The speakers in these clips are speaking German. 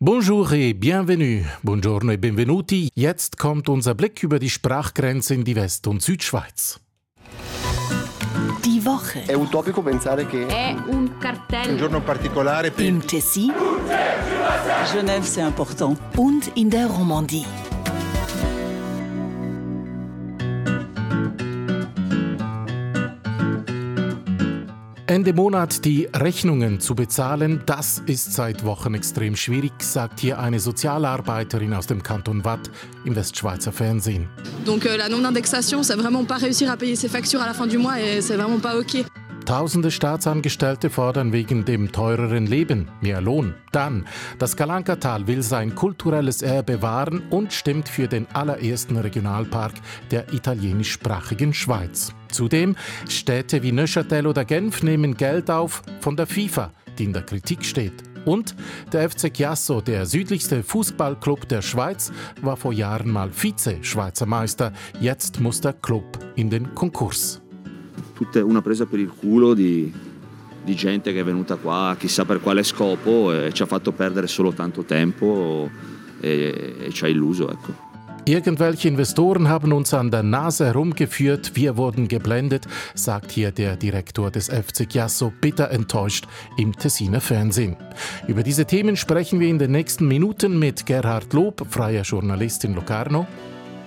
Bonjour et bienvenue. Buongiorno e benvenuti. Jetzt kommt unser Blick über die Sprachgrenze in die West- und Südschweiz. Die Woche. È utopico pensare che È un cartello. Un giorno particolare per Im Tessin Genève, c'est important. und in der Romandie. Ende Monat die Rechnungen zu bezahlen, das ist seit Wochen extrem schwierig, sagt hier eine Sozialarbeiterin aus dem Kanton Watt im Westschweizer Fernsehen. Donc euh, la non-indexation, c'est vraiment pas réussir à payer ses factures à la fin du mois et c'est vraiment pas OK. Tausende Staatsangestellte fordern wegen dem teureren Leben mehr Lohn. Dann, das Kalankatal will sein kulturelles Erbe wahren und stimmt für den allerersten Regionalpark der italienischsprachigen Schweiz. Zudem, Städte wie Neuchâtel oder Genf nehmen Geld auf von der FIFA, die in der Kritik steht. Und der FC Chiasso, der südlichste Fußballclub der Schweiz, war vor Jahren mal Vize-Schweizer Meister. Jetzt muss der Club in den Konkurs. Tutta una presa per il culo di, di gente che è venuta qua chissà per quale scopo e ci ha fatto perdere solo tanto tempo e, e ci ha illuso. Ecco. Irgendwelche Investoren haben uns an der Nase herumgeführt, wir wurden geblendet, sagt hier der Direktor des FC Chiasso, bitter enttäuscht im Tessiner Fernsehen. Über diese Themen sprechen wir in den nächsten Minuten mit Gerhard Lob, freier Journalist in Locarno,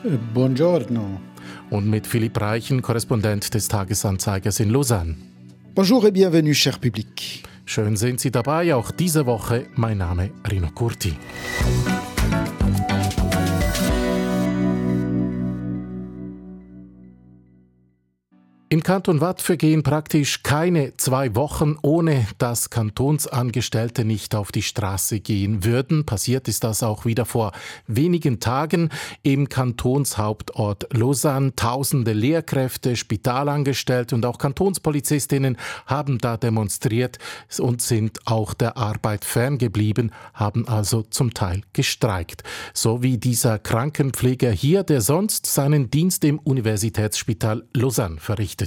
Buongiorno. Und mit Philipp Reichen, Korrespondent des Tagesanzeigers in Lausanne. Bonjour et bienvenue, cher public. Schön sind Sie dabei, auch diese Woche. Mein Name Rino Curti. Im Kanton Watt vergehen praktisch keine zwei Wochen, ohne dass Kantonsangestellte nicht auf die Straße gehen würden. Passiert ist das auch wieder vor wenigen Tagen im Kantonshauptort Lausanne. Tausende Lehrkräfte, Spitalangestellte und auch Kantonspolizistinnen haben da demonstriert und sind auch der Arbeit ferngeblieben, haben also zum Teil gestreikt. So wie dieser Krankenpfleger hier, der sonst seinen Dienst im Universitätsspital Lausanne verrichtet.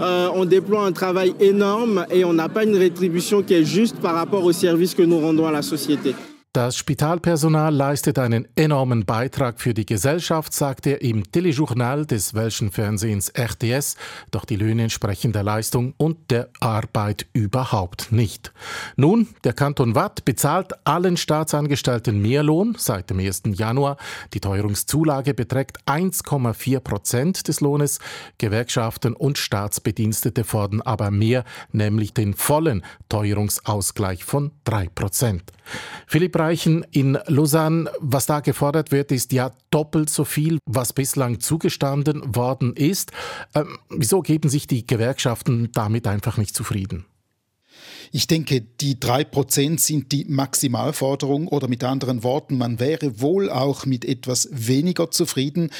Euh, on déploie un travail énorme et on n'a pas une rétribution qui est juste par rapport au service que nous rendons à la société. Das Spitalpersonal leistet einen enormen Beitrag für die Gesellschaft, sagt er im Telejournal des welschen Fernsehens RTS, doch die Löhne entsprechen der Leistung und der Arbeit überhaupt nicht. Nun, der Kanton Watt bezahlt allen Staatsangestellten mehr Lohn seit dem 1. Januar. Die Teuerungszulage beträgt 1,4 Prozent des Lohnes. Gewerkschaften und Staatsbedienstete fordern aber mehr, nämlich den vollen Teuerungsausgleich von 3 Prozent. Philipp Reichen in Lausanne, was da gefordert wird, ist ja doppelt so viel, was bislang zugestanden worden ist. Ähm, wieso geben sich die Gewerkschaften damit einfach nicht zufrieden? Ich denke, die drei Prozent sind die Maximalforderung oder mit anderen Worten, man wäre wohl auch mit etwas weniger zufrieden.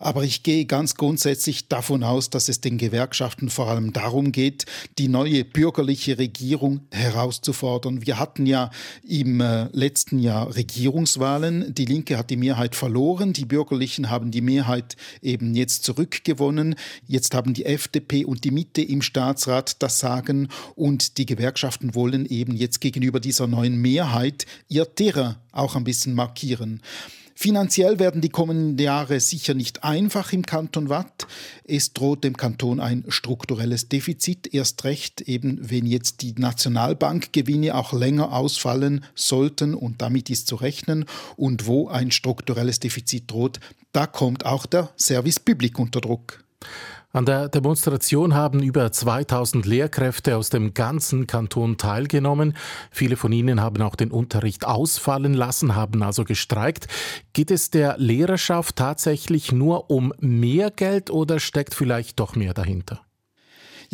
Aber ich gehe ganz grundsätzlich davon aus, dass es den Gewerkschaften vor allem darum geht, die neue bürgerliche Regierung herauszufordern. Wir hatten ja im äh, letzten Jahr Regierungswahlen. Die Linke hat die Mehrheit verloren. Die Bürgerlichen haben die Mehrheit eben jetzt zurückgewonnen. Jetzt haben die FDP und die Mitte im Staatsrat das Sagen und die Gewerkschaften wollen eben jetzt gegenüber dieser neuen Mehrheit ihr Terrain auch ein bisschen markieren. Finanziell werden die kommenden Jahre sicher nicht einfach im Kanton Watt. Es droht dem Kanton ein strukturelles Defizit, erst recht eben, wenn jetzt die Nationalbankgewinne auch länger ausfallen sollten und damit ist zu rechnen. Und wo ein strukturelles Defizit droht, da kommt auch der Service Public unter Druck. An der Demonstration haben über 2000 Lehrkräfte aus dem ganzen Kanton teilgenommen. Viele von ihnen haben auch den Unterricht ausfallen lassen, haben also gestreikt. Geht es der Lehrerschaft tatsächlich nur um mehr Geld oder steckt vielleicht doch mehr dahinter?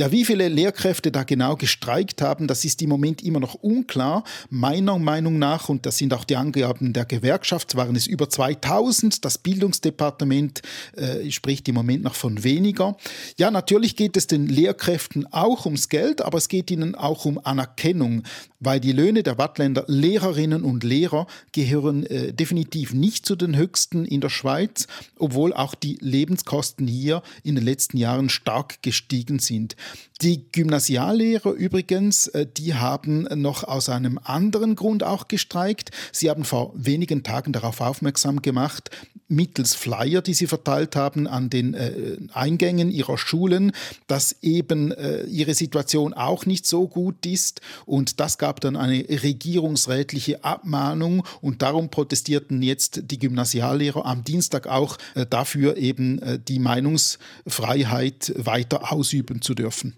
Ja, wie viele Lehrkräfte da genau gestreikt haben, das ist im Moment immer noch unklar. Meiner Meinung nach, und das sind auch die Angaben der Gewerkschaft, waren es über 2000. Das Bildungsdepartement äh, spricht im Moment noch von weniger. Ja, natürlich geht es den Lehrkräften auch ums Geld, aber es geht ihnen auch um Anerkennung. weil die Löhne der Wattländer Lehrerinnen und Lehrer gehören äh, definitiv nicht zu den höchsten in der Schweiz, obwohl auch die Lebenskosten hier in den letzten Jahren stark gestiegen sind. Die Gymnasiallehrer übrigens, äh, die haben noch aus einem anderen Grund auch gestreikt. Sie haben vor wenigen Tagen darauf aufmerksam gemacht, mittels Flyer, die sie verteilt haben an den äh, Eingängen ihrer Schulen, dass eben äh, ihre Situation auch nicht so gut ist. Und das gab dann eine regierungsrätliche Abmahnung. Und darum protestierten jetzt die Gymnasiallehrer am Dienstag auch äh, dafür, eben äh, die Meinungsfreiheit weiter ausüben zu dürfen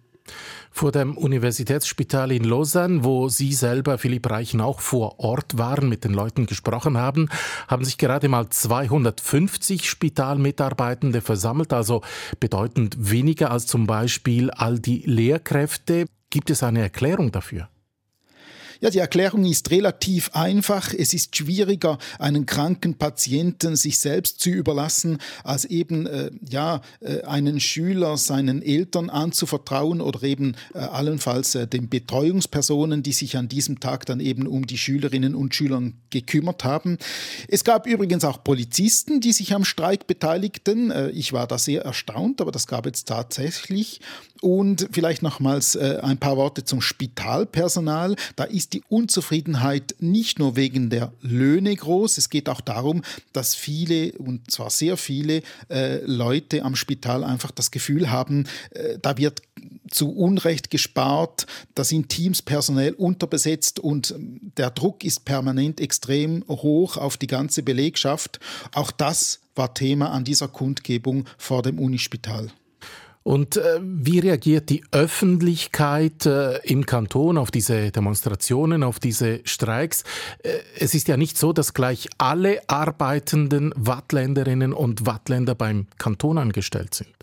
vor dem Universitätsspital in Lausanne, wo Sie selber, Philipp Reichen, auch vor Ort waren, mit den Leuten gesprochen haben, haben sich gerade mal 250 Spitalmitarbeitende versammelt, also bedeutend weniger als zum Beispiel all die Lehrkräfte. Gibt es eine Erklärung dafür? Ja, die Erklärung ist relativ einfach. Es ist schwieriger, einen kranken Patienten sich selbst zu überlassen, als eben äh, ja, äh, einen Schüler seinen Eltern anzuvertrauen oder eben äh, allenfalls äh, den Betreuungspersonen, die sich an diesem Tag dann eben um die Schülerinnen und Schüler gekümmert haben. Es gab übrigens auch Polizisten, die sich am Streik beteiligten. Äh, ich war da sehr erstaunt, aber das gab es tatsächlich. Und vielleicht nochmals äh, ein paar Worte zum Spitalpersonal. Da ist die Unzufriedenheit nicht nur wegen der Löhne groß, es geht auch darum, dass viele, und zwar sehr viele äh, Leute am Spital einfach das Gefühl haben, äh, da wird zu Unrecht gespart, da sind Teams personell unterbesetzt und der Druck ist permanent extrem hoch auf die ganze Belegschaft. Auch das war Thema an dieser Kundgebung vor dem Unispital. Und äh, wie reagiert die Öffentlichkeit äh, im Kanton auf diese Demonstrationen, auf diese Streiks? Äh, es ist ja nicht so, dass gleich alle arbeitenden Wattländerinnen und Wattländer beim Kanton angestellt sind.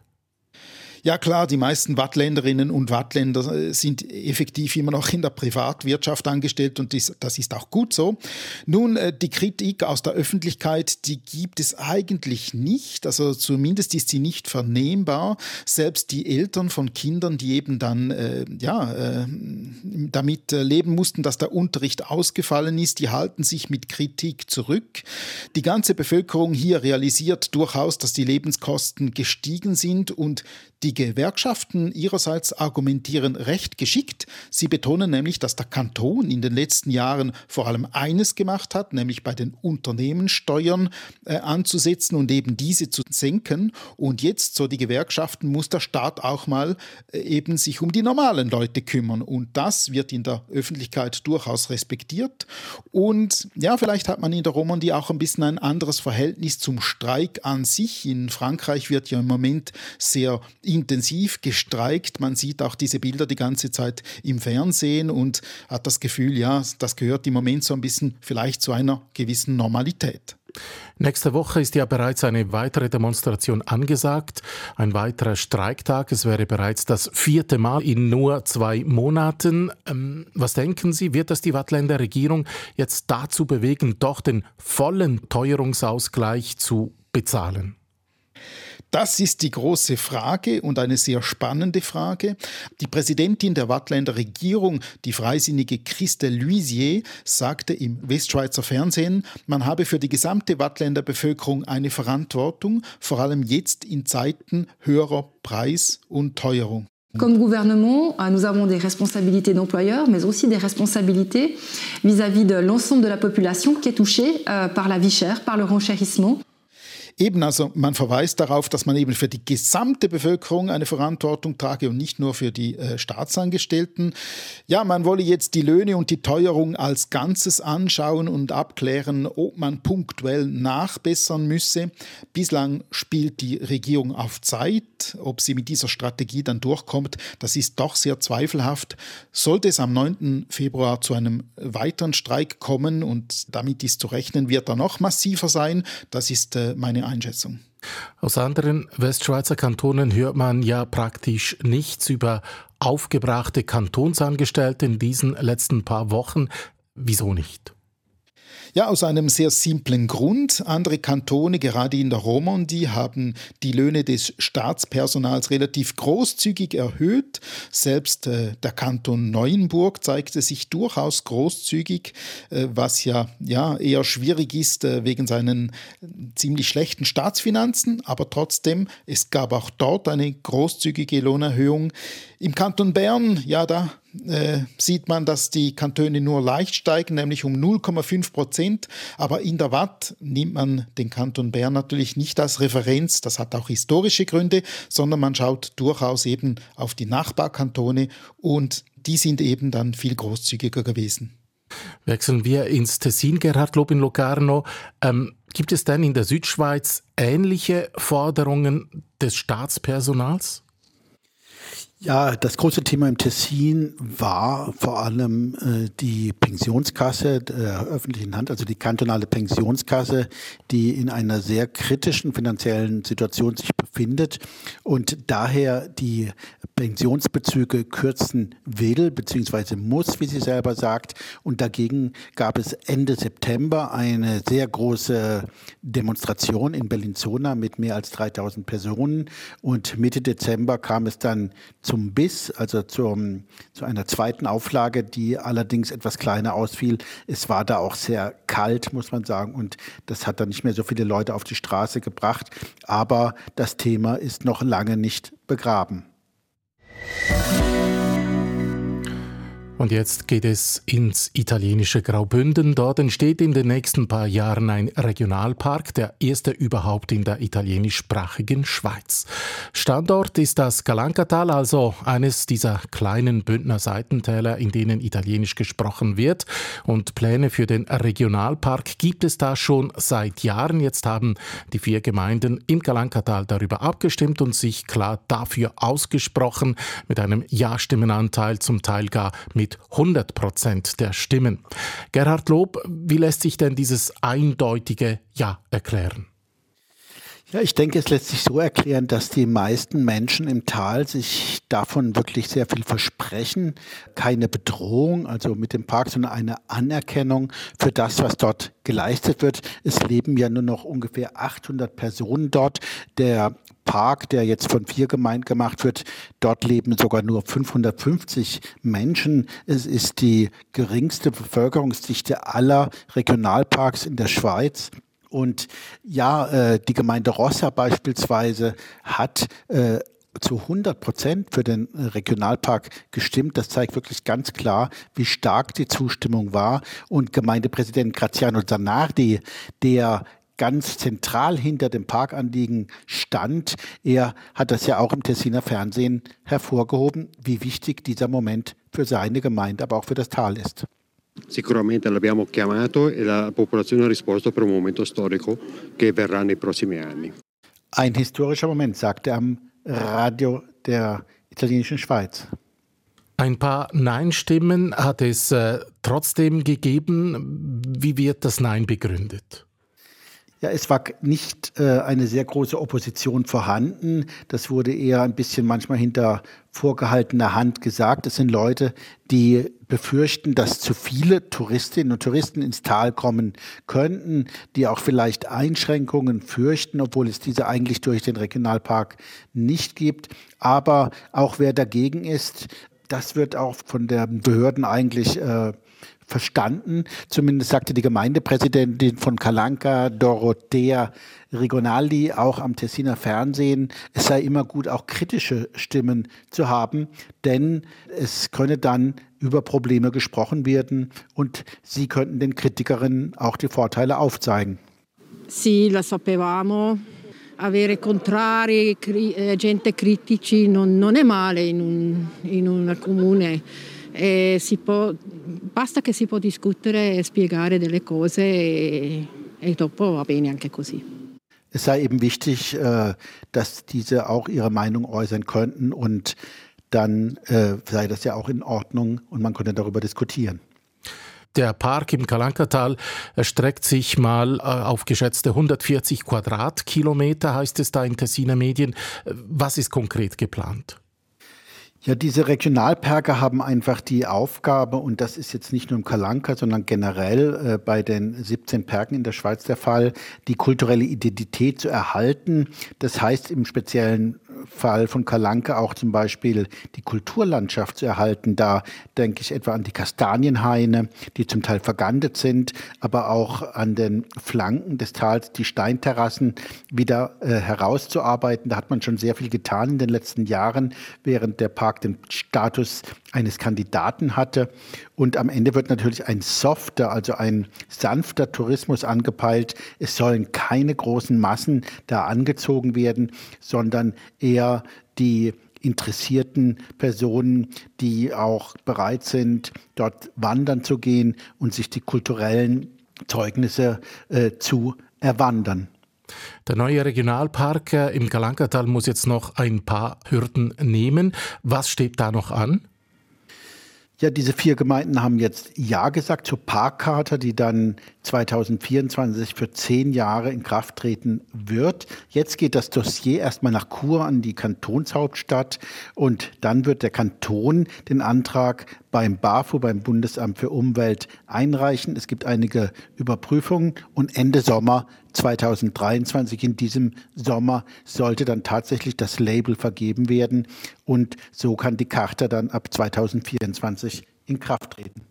Ja klar, die meisten Wattländerinnen und Wattländer äh, sind effektiv immer noch in der Privatwirtschaft angestellt und das ist auch gut so. Nun, äh, die Kritik aus der Öffentlichkeit, die gibt es eigentlich nicht, also zumindest ist sie nicht vernehmbar. Selbst die Eltern von Kindern, die eben dann äh, ja, äh, damit äh, leben mussten, dass der Unterricht ausgefallen ist, die halten sich mit Kritik zurück. Die ganze Bevölkerung hier realisiert durchaus, dass die Lebenskosten gestiegen sind und die Gewerkschaften ihrerseits argumentieren recht geschickt. Sie betonen nämlich, dass der Kanton in den letzten Jahren vor allem eines gemacht hat, nämlich bei den Unternehmenssteuern äh, anzusetzen und eben diese zu senken. Und jetzt, so die Gewerkschaften, muss der Staat auch mal äh, eben sich um die normalen Leute kümmern. Und das wird in der Öffentlichkeit durchaus respektiert. Und ja, vielleicht hat man in der Romandie auch ein bisschen ein anderes Verhältnis zum Streik an sich. In Frankreich wird ja im Moment sehr intensiv gestreikt. Man sieht auch diese Bilder die ganze Zeit im Fernsehen und hat das Gefühl, ja, das gehört im Moment so ein bisschen vielleicht zu einer gewissen Normalität. Nächste Woche ist ja bereits eine weitere Demonstration angesagt, ein weiterer Streiktag. Es wäre bereits das vierte Mal in nur zwei Monaten. Ähm, was denken Sie, wird das die Wattländer Regierung jetzt dazu bewegen, doch den vollen Teuerungsausgleich zu bezahlen? Das ist die große Frage und eine sehr spannende Frage. Die Präsidentin der Wattländer Regierung, die freisinnige Christelle Luisier, sagte im Westschweizer Fernsehen, man habe für die gesamte Wattländer Bevölkerung eine Verantwortung, vor allem jetzt in Zeiten höherer Preis- und Teuerung. Comme gouvernement, euh, nous avons des responsabilités d'employeurs, mais aussi des responsabilités vis-à-vis -vis de l'ensemble de la population qui est touchée euh, par la vie chère, par le renchérissement. Eben, also man verweist darauf, dass man eben für die gesamte Bevölkerung eine Verantwortung trage und nicht nur für die äh, Staatsangestellten. Ja, man wolle jetzt die Löhne und die Teuerung als Ganzes anschauen und abklären, ob man punktuell nachbessern müsse. Bislang spielt die Regierung auf Zeit. Ob sie mit dieser Strategie dann durchkommt, das ist doch sehr zweifelhaft. Sollte es am 9. Februar zu einem weiteren Streik kommen und damit ist zu rechnen, wird er noch massiver sein. Das ist äh, meine Einschätzung. Aus anderen Westschweizer Kantonen hört man ja praktisch nichts über aufgebrachte Kantonsangestellte in diesen letzten paar Wochen. Wieso nicht? Ja, aus einem sehr simplen Grund. Andere Kantone, gerade in der Romandie, haben die Löhne des Staatspersonals relativ großzügig erhöht. Selbst äh, der Kanton Neuenburg zeigte sich durchaus großzügig, äh, was ja, ja eher schwierig ist äh, wegen seinen äh, ziemlich schlechten Staatsfinanzen. Aber trotzdem, es gab auch dort eine großzügige Lohnerhöhung. Im Kanton Bern, ja, da äh, sieht man, dass die Kantone nur leicht steigen, nämlich um 0,5 Prozent. Aber in der Watt nimmt man den Kanton Bern natürlich nicht als Referenz. Das hat auch historische Gründe, sondern man schaut durchaus eben auf die Nachbarkantone und die sind eben dann viel großzügiger gewesen. Wechseln wir ins Tessin, Gerhard Lob in Locarno. Ähm, gibt es denn in der Südschweiz ähnliche Forderungen des Staatspersonals? Ja, das große Thema im Tessin war vor allem äh, die Pensionskasse der öffentlichen Hand, also die kantonale Pensionskasse, die in einer sehr kritischen finanziellen Situation sich befindet und daher die Pensionsbezüge kürzen will bzw. muss, wie sie selber sagt. Und dagegen gab es Ende September eine sehr große Demonstration in Bellinzona mit mehr als 3000 Personen und Mitte Dezember kam es dann zum Biss, also zum, zu einer zweiten Auflage, die allerdings etwas kleiner ausfiel. Es war da auch sehr kalt, muss man sagen, und das hat dann nicht mehr so viele Leute auf die Straße gebracht. Aber das Thema ist noch lange nicht begraben. Und jetzt geht es ins italienische Graubünden. Dort entsteht in den nächsten paar Jahren ein Regionalpark, der erste überhaupt in der italienischsprachigen Schweiz. Standort ist das Galankatal, also eines dieser kleinen Bündner Seitentäler, in denen italienisch gesprochen wird. Und Pläne für den Regionalpark gibt es da schon seit Jahren. Jetzt haben die vier Gemeinden im Galankatal darüber abgestimmt und sich klar dafür ausgesprochen, mit einem Ja-Stimmenanteil, zum Teil gar mit mit 100 Prozent der Stimmen. Gerhard Lob, wie lässt sich denn dieses eindeutige Ja erklären? Ja, ich denke, es lässt sich so erklären, dass die meisten Menschen im Tal sich davon wirklich sehr viel versprechen. Keine Bedrohung, also mit dem Park, sondern eine Anerkennung für das, was dort geleistet wird. Es leben ja nur noch ungefähr 800 Personen dort. Der Park, der jetzt von vier Gemeinden gemacht wird, dort leben sogar nur 550 Menschen. Es ist die geringste Bevölkerungsdichte aller Regionalparks in der Schweiz. Und ja, äh, die Gemeinde Rossa beispielsweise hat äh, zu 100 Prozent für den Regionalpark gestimmt. Das zeigt wirklich ganz klar, wie stark die Zustimmung war. Und Gemeindepräsident Graziano Zanardi, der ganz zentral hinter dem Parkanliegen stand. Er hat das ja auch im Tessiner Fernsehen hervorgehoben, wie wichtig dieser Moment für seine Gemeinde, aber auch für das Tal ist. Sicuramente l'abbiamo chiamato e la popolazione ha risposto per un momento storico che verrà nei prossimi anni. Ein historischer Moment, sagte er am Radio der italienischen Schweiz. Ein paar Nein-Stimmen hat es äh, trotzdem gegeben. Wie wird das Nein begründet? Ja, es war nicht äh, eine sehr große Opposition vorhanden. Das wurde eher ein bisschen manchmal hinter vorgehaltener Hand gesagt. Es sind Leute, die befürchten, dass zu viele Touristinnen und Touristen ins Tal kommen könnten, die auch vielleicht Einschränkungen fürchten, obwohl es diese eigentlich durch den Regionalpark nicht gibt. Aber auch wer dagegen ist, das wird auch von den Behörden eigentlich äh, verstanden. Zumindest sagte die Gemeindepräsidentin von Calanca, Dorothea Rigonaldi, auch am Tessiner Fernsehen, es sei immer gut, auch kritische Stimmen zu haben, denn es könne dann über Probleme gesprochen werden und sie könnten den Kritikerinnen auch die Vorteile aufzeigen. Sì, lo sapevamo. Avere contrari, eh, gente critici non, non è male in un, in un comune. E può, basta che si può discutere e spiegare delle cose e, e dopo va bene anche così. Es sei eben wichtig, äh, dass diese auch ihre Meinung äußern könnten und dann äh, sei das ja auch in Ordnung und man könnte darüber diskutieren. Der Park im Kalankatal erstreckt sich mal äh, auf geschätzte 140 Quadratkilometer, heißt es da in Tessiner Medien. Was ist konkret geplant? Ja, diese Regionalparke haben einfach die Aufgabe, und das ist jetzt nicht nur im Kalanka, sondern generell äh, bei den 17 Perken in der Schweiz der Fall, die kulturelle Identität zu erhalten. Das heißt im speziellen Fall von Kalanka auch zum Beispiel die Kulturlandschaft zu erhalten. Da denke ich etwa an die Kastanienhaine, die zum Teil vergandet sind, aber auch an den Flanken des Tals die Steinterrassen wieder äh, herauszuarbeiten. Da hat man schon sehr viel getan in den letzten Jahren, während der Park den Status eines Kandidaten hatte. Und am Ende wird natürlich ein softer, also ein sanfter Tourismus angepeilt. Es sollen keine großen Massen da angezogen werden, sondern eher die interessierten Personen, die auch bereit sind, dort wandern zu gehen und sich die kulturellen Zeugnisse äh, zu erwandern. Der neue Regionalpark äh, im Galankatal muss jetzt noch ein paar Hürden nehmen. Was steht da noch an? Ja, diese vier Gemeinden haben jetzt Ja gesagt zur Parkkarte, die dann 2024 für zehn Jahre in Kraft treten wird. Jetzt geht das Dossier erstmal nach Chur an die Kantonshauptstadt und dann wird der Kanton den Antrag beim BAFU, beim Bundesamt für Umwelt, einreichen. Es gibt einige Überprüfungen und Ende Sommer 2023, in diesem Sommer, sollte dann tatsächlich das Label vergeben werden und so kann die Karte dann ab 2024 in Kraft treten.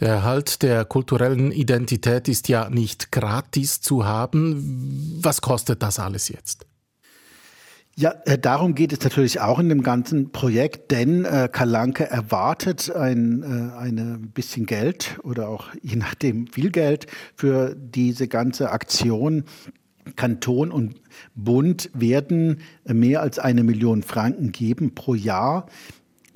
Der Erhalt der kulturellen Identität ist ja nicht gratis zu haben. Was kostet das alles jetzt? Ja, äh, darum geht es natürlich auch in dem ganzen Projekt, denn äh, Kalanke erwartet ein äh, eine bisschen Geld oder auch je nachdem viel Geld für diese ganze Aktion. Kanton und Bund werden mehr als eine Million Franken geben pro Jahr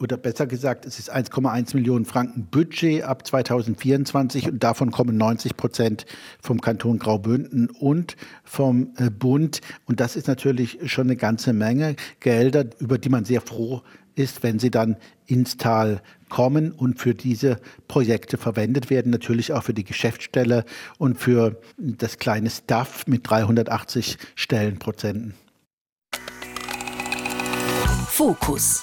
oder besser gesagt, es ist 1,1 Millionen Franken Budget ab 2024 und davon kommen 90 Prozent vom Kanton Graubünden und vom äh, Bund. Und das ist natürlich schon eine ganze Menge Gelder, über die man sehr froh ist, wenn sie dann ins Tal kommen und für diese Projekte verwendet werden, natürlich auch für die Geschäftsstelle und für das kleine Staff mit 380 Stellenprozenten. Fokus.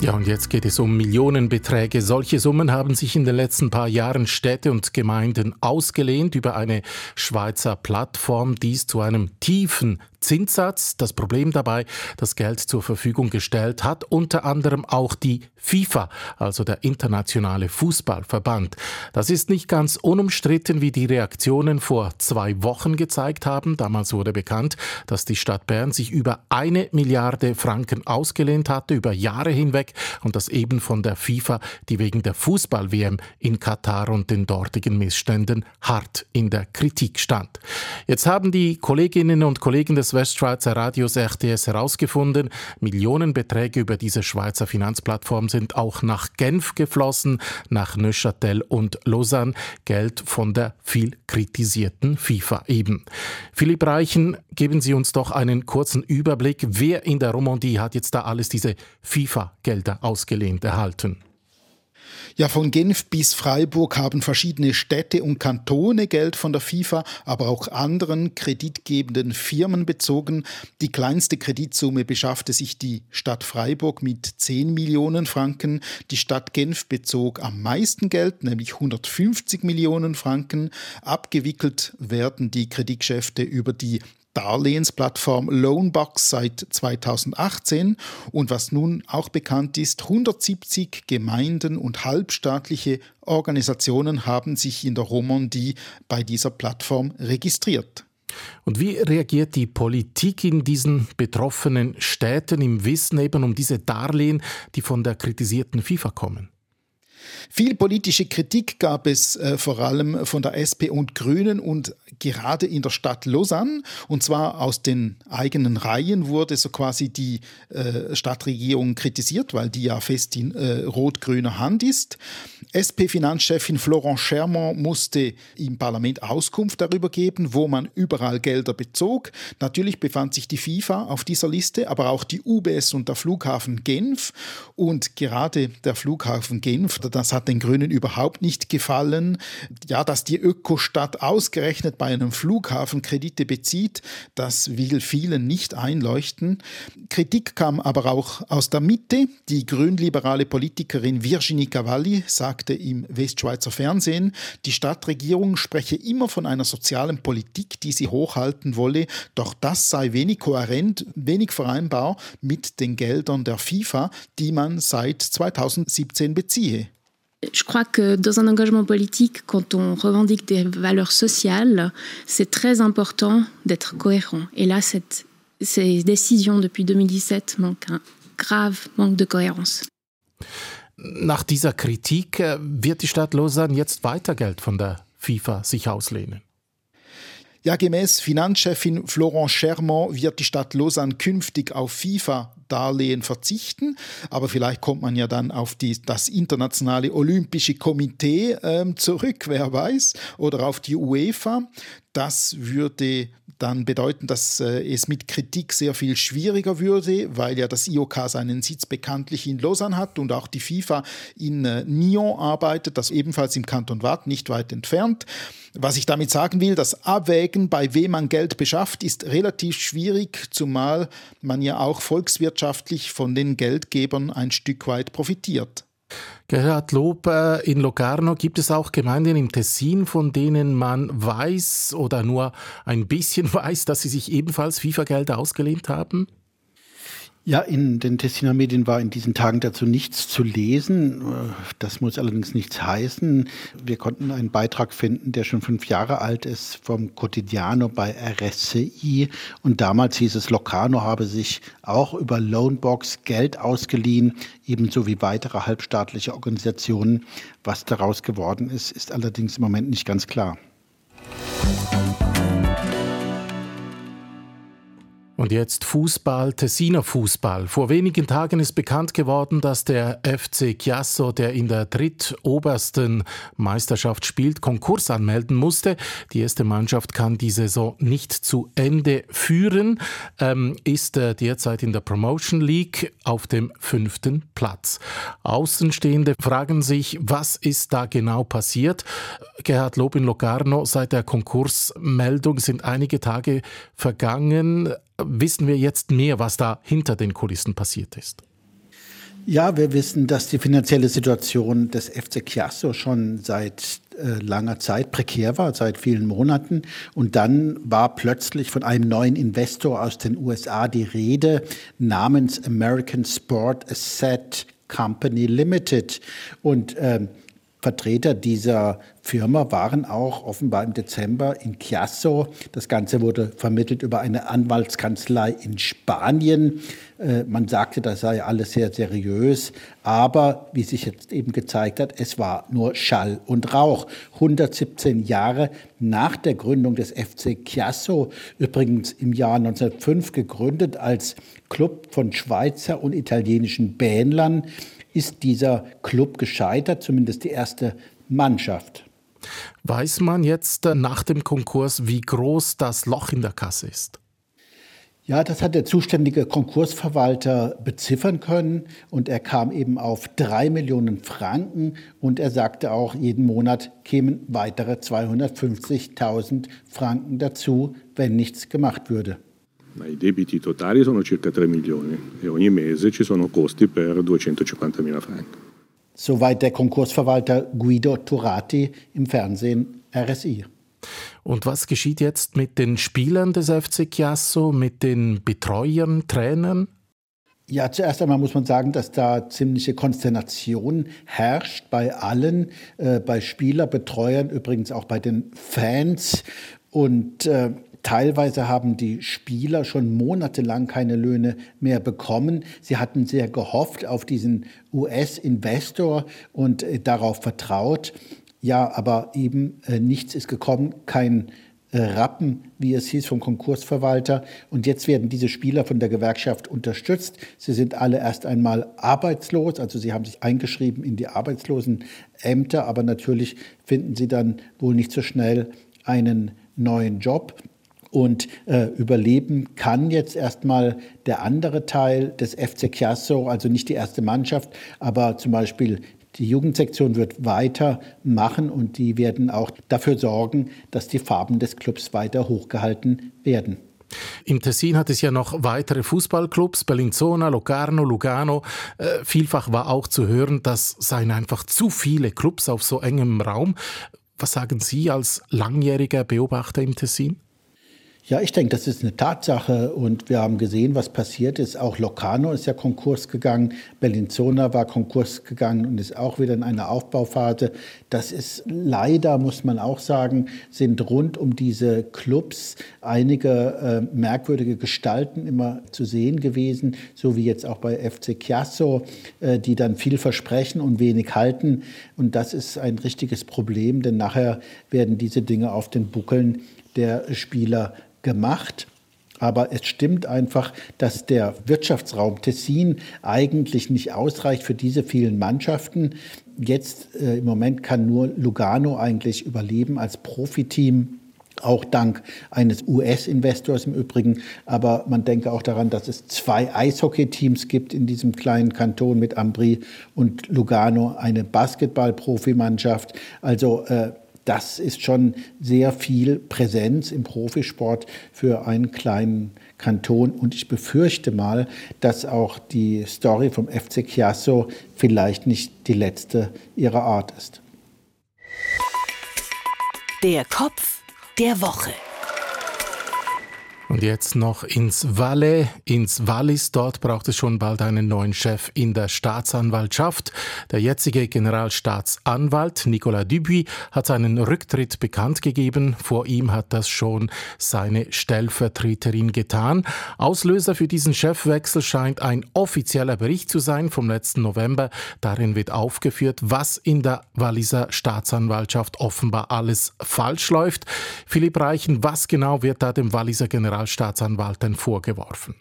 Ja, und jetzt geht es um Millionenbeträge. Solche Summen haben sich in den letzten paar Jahren Städte und Gemeinden ausgelehnt über eine Schweizer Plattform, dies zu einem tiefen Zinssatz. Das Problem dabei, das Geld zur Verfügung gestellt hat unter anderem auch die FIFA, also der internationale Fußballverband. Das ist nicht ganz unumstritten, wie die Reaktionen vor zwei Wochen gezeigt haben. Damals wurde bekannt, dass die Stadt Bern sich über eine Milliarde Franken ausgelehnt hatte, über Jahre hinweg, und das eben von der FIFA, die wegen der Fußball-WM in Katar und den dortigen Missständen hart in der Kritik stand. Jetzt haben die Kolleginnen und Kollegen des Westschweizer Radios RTS herausgefunden, Millionenbeträge über diese Schweizer Finanzplattform sind auch nach Genf geflossen, nach Neuchâtel und Lausanne, Geld von der viel kritisierten FIFA eben. Philipp Reichen, geben Sie uns doch einen kurzen Überblick, wer in der Romandie hat jetzt da alles diese FIFA-Gelder ausgelehnt erhalten? Ja, von Genf bis Freiburg haben verschiedene Städte und Kantone Geld von der FIFA, aber auch anderen kreditgebenden Firmen bezogen. Die kleinste Kreditsumme beschaffte sich die Stadt Freiburg mit 10 Millionen Franken. Die Stadt Genf bezog am meisten Geld, nämlich 150 Millionen Franken. Abgewickelt werden die Kreditgeschäfte über die Darlehensplattform Loanbox seit 2018 und was nun auch bekannt ist, 170 Gemeinden und halbstaatliche Organisationen haben sich in der Romandie bei dieser Plattform registriert. Und wie reagiert die Politik in diesen betroffenen Städten im Wissen eben um diese Darlehen, die von der kritisierten FIFA kommen? Viel politische Kritik gab es äh, vor allem von der SP und Grünen und gerade in der Stadt Lausanne. Und zwar aus den eigenen Reihen wurde so quasi die äh, Stadtregierung kritisiert, weil die ja fest in äh, rot-grüner Hand ist. SP-Finanzchefin Florence Schermont musste im Parlament Auskunft darüber geben, wo man überall Gelder bezog. Natürlich befand sich die FIFA auf dieser Liste, aber auch die UBS und der Flughafen Genf. Und gerade der Flughafen Genf, das hat den Grünen überhaupt nicht gefallen. Ja, dass die Ökostadt ausgerechnet bei einem Flughafen Kredite bezieht, das will vielen nicht einleuchten. Kritik kam aber auch aus der Mitte. Die grünliberale Politikerin Virginie Cavalli sagte im Westschweizer Fernsehen, die Stadtregierung spreche immer von einer sozialen Politik, die sie hochhalten wolle, doch das sei wenig kohärent, wenig vereinbar mit den Geldern der FIFA, die man seit 2017 beziehe. Je crois que dans un engagement politique, quand on revendique des valeurs sociales, c'est très important d'être cohérent. Et là, cette, ces décisions depuis 2017 manquent un grave manque de cohérence. Nach dieser Kritik äh, wird die Stadt Lausanne jetzt weiter Geld von der FIFA sich auslehnen? Ja, gemäß Finanzchefin Florence Schermont wird die Stadt Lausanne künftig auf FIFA-Darlehen verzichten. Aber vielleicht kommt man ja dann auf die, das Internationale Olympische Komitee ähm, zurück, wer weiß, oder auf die UEFA. Das würde dann bedeuten, dass äh, es mit Kritik sehr viel schwieriger würde, weil ja das IOK seinen Sitz bekanntlich in Lausanne hat und auch die FIFA in äh, Nyon arbeitet, das ebenfalls im Kanton Waadt, nicht weit entfernt. Was ich damit sagen will, das Abwägen, bei wem man Geld beschafft, ist relativ schwierig, zumal man ja auch volkswirtschaftlich von den Geldgebern ein Stück weit profitiert. Gerhard Lob, äh, in Locarno gibt es auch Gemeinden im Tessin, von denen man weiß oder nur ein bisschen weiß, dass sie sich ebenfalls FIFA-Gelder ausgelehnt haben? Ja, in den Tessiner Medien war in diesen Tagen dazu nichts zu lesen. Das muss allerdings nichts heißen. Wir konnten einen Beitrag finden, der schon fünf Jahre alt ist, vom Quotidiano bei RSCI. Und damals hieß es, Locarno habe sich auch über Loanbox Geld ausgeliehen, ebenso wie weitere halbstaatliche Organisationen. Was daraus geworden ist, ist allerdings im Moment nicht ganz klar. Und jetzt Fußball, Tessiner Fußball. Vor wenigen Tagen ist bekannt geworden, dass der FC Chiasso, der in der drittobersten Meisterschaft spielt, Konkurs anmelden musste. Die erste Mannschaft kann die Saison nicht zu Ende führen, ähm, ist äh, derzeit in der Promotion League auf dem fünften Platz. Außenstehende fragen sich, was ist da genau passiert? Gerhard Lob in Locarno, seit der Konkursmeldung sind einige Tage vergangen wissen wir jetzt mehr, was da hinter den Kulissen passiert ist? Ja, wir wissen, dass die finanzielle Situation des FC Chiasso schon seit äh, langer Zeit prekär war, seit vielen Monaten. Und dann war plötzlich von einem neuen Investor aus den USA die Rede namens American Sport Asset Company Limited. Und ähm, Vertreter dieser Firma waren auch offenbar im Dezember in Chiasso. Das Ganze wurde vermittelt über eine Anwaltskanzlei in Spanien. Äh, man sagte, das sei alles sehr seriös, aber wie sich jetzt eben gezeigt hat, es war nur Schall und Rauch. 117 Jahre nach der Gründung des FC Chiasso, übrigens im Jahr 1905 gegründet als Club von Schweizer und italienischen Bähnlern, ist dieser Club gescheitert, zumindest die erste Mannschaft. Weiß man jetzt äh, nach dem Konkurs, wie groß das Loch in der Kasse ist? Ja, das hat der zuständige Konkursverwalter beziffern können und er kam eben auf drei Millionen Franken und er sagte auch, jeden Monat kämen weitere 250.000 Franken dazu, wenn nichts gemacht würde. Ma i debiti totali sono circa 3 milioni e ogni mese ci sono costi per 250 mila franchi. Soweit der Konkursverwalter Guido Turati im Fernsehen RSI. Und was geschieht jetzt mit den Spielern des FC Chiasso, mit den Betreuern, Trainern? Ja, zuerst einmal muss man sagen, dass da ziemliche Konsternation herrscht bei allen, äh, bei Spieler, Betreuern, übrigens auch bei den Fans. Und äh, Teilweise haben die Spieler schon monatelang keine Löhne mehr bekommen. Sie hatten sehr gehofft auf diesen US-Investor und äh, darauf vertraut. Ja, aber eben äh, nichts ist gekommen, kein äh, Rappen, wie es hieß, vom Konkursverwalter. Und jetzt werden diese Spieler von der Gewerkschaft unterstützt. Sie sind alle erst einmal arbeitslos, also sie haben sich eingeschrieben in die Arbeitslosenämter, aber natürlich finden sie dann wohl nicht so schnell einen neuen Job. Und äh, überleben kann jetzt erstmal der andere Teil des FC Chiasso, also nicht die erste Mannschaft, aber zum Beispiel Die Jugendsektion wird weitermachen und die werden auch dafür sorgen, dass die Farben des Clubs weiter hochgehalten werden. Im Tessin hat es ja noch weitere Fußballclubs, Bellinzona, Locarno, Lugano. Äh, vielfach war auch zu hören, das seien einfach zu viele Clubs auf so engem Raum. Was sagen Sie als langjähriger Beobachter im Tessin? Ja, ich denke, das ist eine Tatsache und wir haben gesehen, was passiert ist. Auch Locarno ist ja Konkurs gegangen, Bellinzona war Konkurs gegangen und ist auch wieder in einer Aufbauphase. Das ist leider, muss man auch sagen, sind rund um diese Clubs einige äh, merkwürdige Gestalten immer zu sehen gewesen, so wie jetzt auch bei FC Chiasso, äh, die dann viel versprechen und wenig halten. Und das ist ein richtiges Problem, denn nachher werden diese Dinge auf den Buckeln der Spieler gemacht. Aber es stimmt einfach, dass der Wirtschaftsraum Tessin eigentlich nicht ausreicht für diese vielen Mannschaften. Jetzt äh, im Moment kann nur Lugano eigentlich überleben als Profiteam. Auch dank eines US-Investors im Übrigen. Aber man denke auch daran, dass es zwei Eishockey-Teams gibt in diesem kleinen Kanton mit Ambri und Lugano, eine Basketball-Profimannschaft. Also äh, das ist schon sehr viel Präsenz im Profisport für einen kleinen Kanton. Und ich befürchte mal, dass auch die Story vom FC Chiasso vielleicht nicht die letzte ihrer Art ist. Der Kopf der Woche. Und jetzt noch ins Valais, ins Wallis. Dort braucht es schon bald einen neuen Chef in der Staatsanwaltschaft. Der jetzige Generalstaatsanwalt Nicolas Dubuis hat seinen Rücktritt bekannt gegeben. Vor ihm hat das schon seine Stellvertreterin getan. Auslöser für diesen Chefwechsel scheint ein offizieller Bericht zu sein vom letzten November. Darin wird aufgeführt, was in der Walliser Staatsanwaltschaft offenbar alles falsch läuft. Philipp Reichen, was genau wird da dem Walliser Generalstaatsanwalt Generalstaatsanwalt vorgeworfen?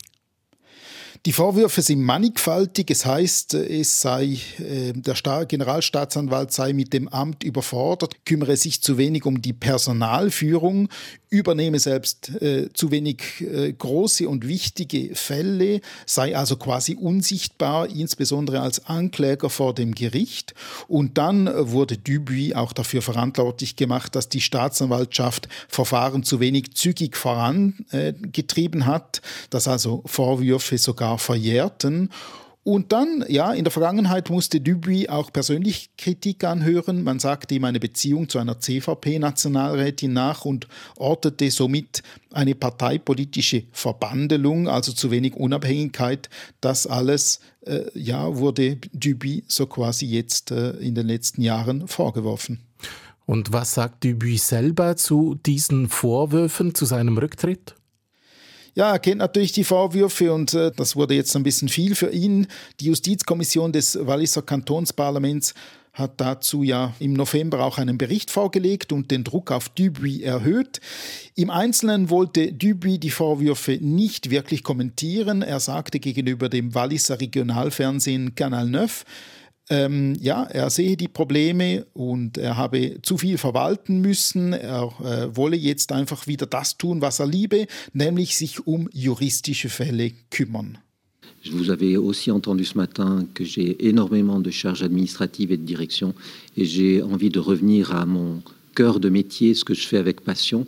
Die Vorwürfe sind mannigfaltig. Es heißt, es sei, äh, der Generalstaatsanwalt sei mit dem Amt überfordert, kümmere sich zu wenig um die Personalführung, übernehme selbst äh, zu wenig äh, große und wichtige Fälle, sei also quasi unsichtbar, insbesondere als Ankläger vor dem Gericht. Und dann wurde Dubuis auch dafür verantwortlich gemacht, dass die Staatsanwaltschaft Verfahren zu wenig zügig vorangetrieben hat, dass also Vorwürfe sogar verjährten. Und dann, ja, in der Vergangenheit musste Dubuis auch persönlich Kritik anhören. Man sagte ihm eine Beziehung zu einer CVP-Nationalrätin nach und ortete somit eine parteipolitische Verbandelung, also zu wenig Unabhängigkeit. Das alles, äh, ja, wurde Dubuis so quasi jetzt äh, in den letzten Jahren vorgeworfen. Und was sagt Dubuis selber zu diesen Vorwürfen, zu seinem Rücktritt? Ja, er kennt natürlich die Vorwürfe und äh, das wurde jetzt ein bisschen viel für ihn. Die Justizkommission des Walliser Kantonsparlaments hat dazu ja im November auch einen Bericht vorgelegt und den Druck auf Dubuis erhöht. Im Einzelnen wollte Dubuis die Vorwürfe nicht wirklich kommentieren. Er sagte gegenüber dem Walliser Regionalfernsehen Canal 9, ähm, ja, er sehe die Probleme und er habe zu viel verwalten müssen. Er äh, wolle jetzt einfach wieder das tun, was er liebe, nämlich sich um juristische Fälle kümmern. Vous avez aussi entendu ce matin que j'ai énormément de charges administratives et de direction et j'ai envie de revenir à mon cœur de métier, ce que je fais avec passion.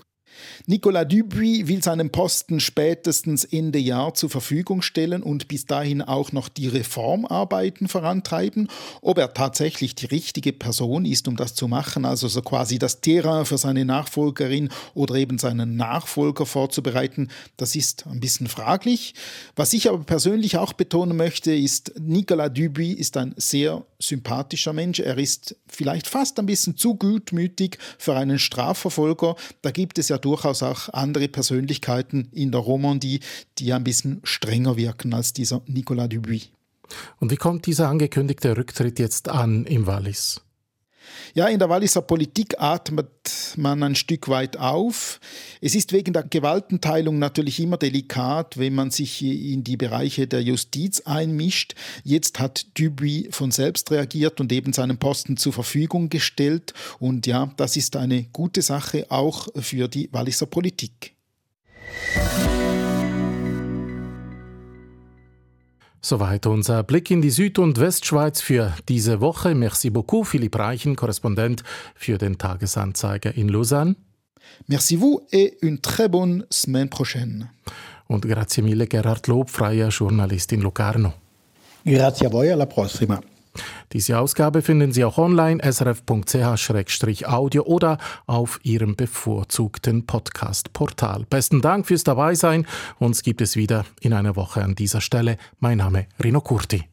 Nicolas Dubuis will seinen Posten spätestens Ende Jahr zur Verfügung stellen und bis dahin auch noch die Reformarbeiten vorantreiben. Ob er tatsächlich die richtige Person ist, um das zu machen, also so quasi das Terrain für seine Nachfolgerin oder eben seinen Nachfolger vorzubereiten, das ist ein bisschen fraglich. Was ich aber persönlich auch betonen möchte, ist, Nicolas Dubuis ist ein sehr sympathischer Mensch. Er ist vielleicht fast ein bisschen zu gutmütig für einen Strafverfolger. Da gibt es ja durchaus auch andere Persönlichkeiten in der Romandie, die ein bisschen strenger wirken als dieser Nicolas Dubuis. Und wie kommt dieser angekündigte Rücktritt jetzt an im Wallis? Ja, in der Walliser Politik atmet man ein Stück weit auf. Es ist wegen der Gewaltenteilung natürlich immer delikat, wenn man sich in die Bereiche der Justiz einmischt. Jetzt hat Dubuis von selbst reagiert und eben seinen Posten zur Verfügung gestellt. Und ja, das ist eine gute Sache auch für die Walliser Politik. Soweit unser Blick in die Süd- und Westschweiz für diese Woche. Merci beaucoup, Philipp Reichen, Korrespondent für den Tagesanzeiger in Lausanne. Merci vous et une très bonne semaine prochaine. Und grazie mille Gerhard Lob, freier Journalist in Locarno. Grazie a voi, alla prossima. Diese Ausgabe finden Sie auch online srf.ch-audio oder auf Ihrem bevorzugten Podcast-Portal. Besten Dank fürs Dabeisein. Uns gibt es wieder in einer Woche an dieser Stelle. Mein Name Rino Curti.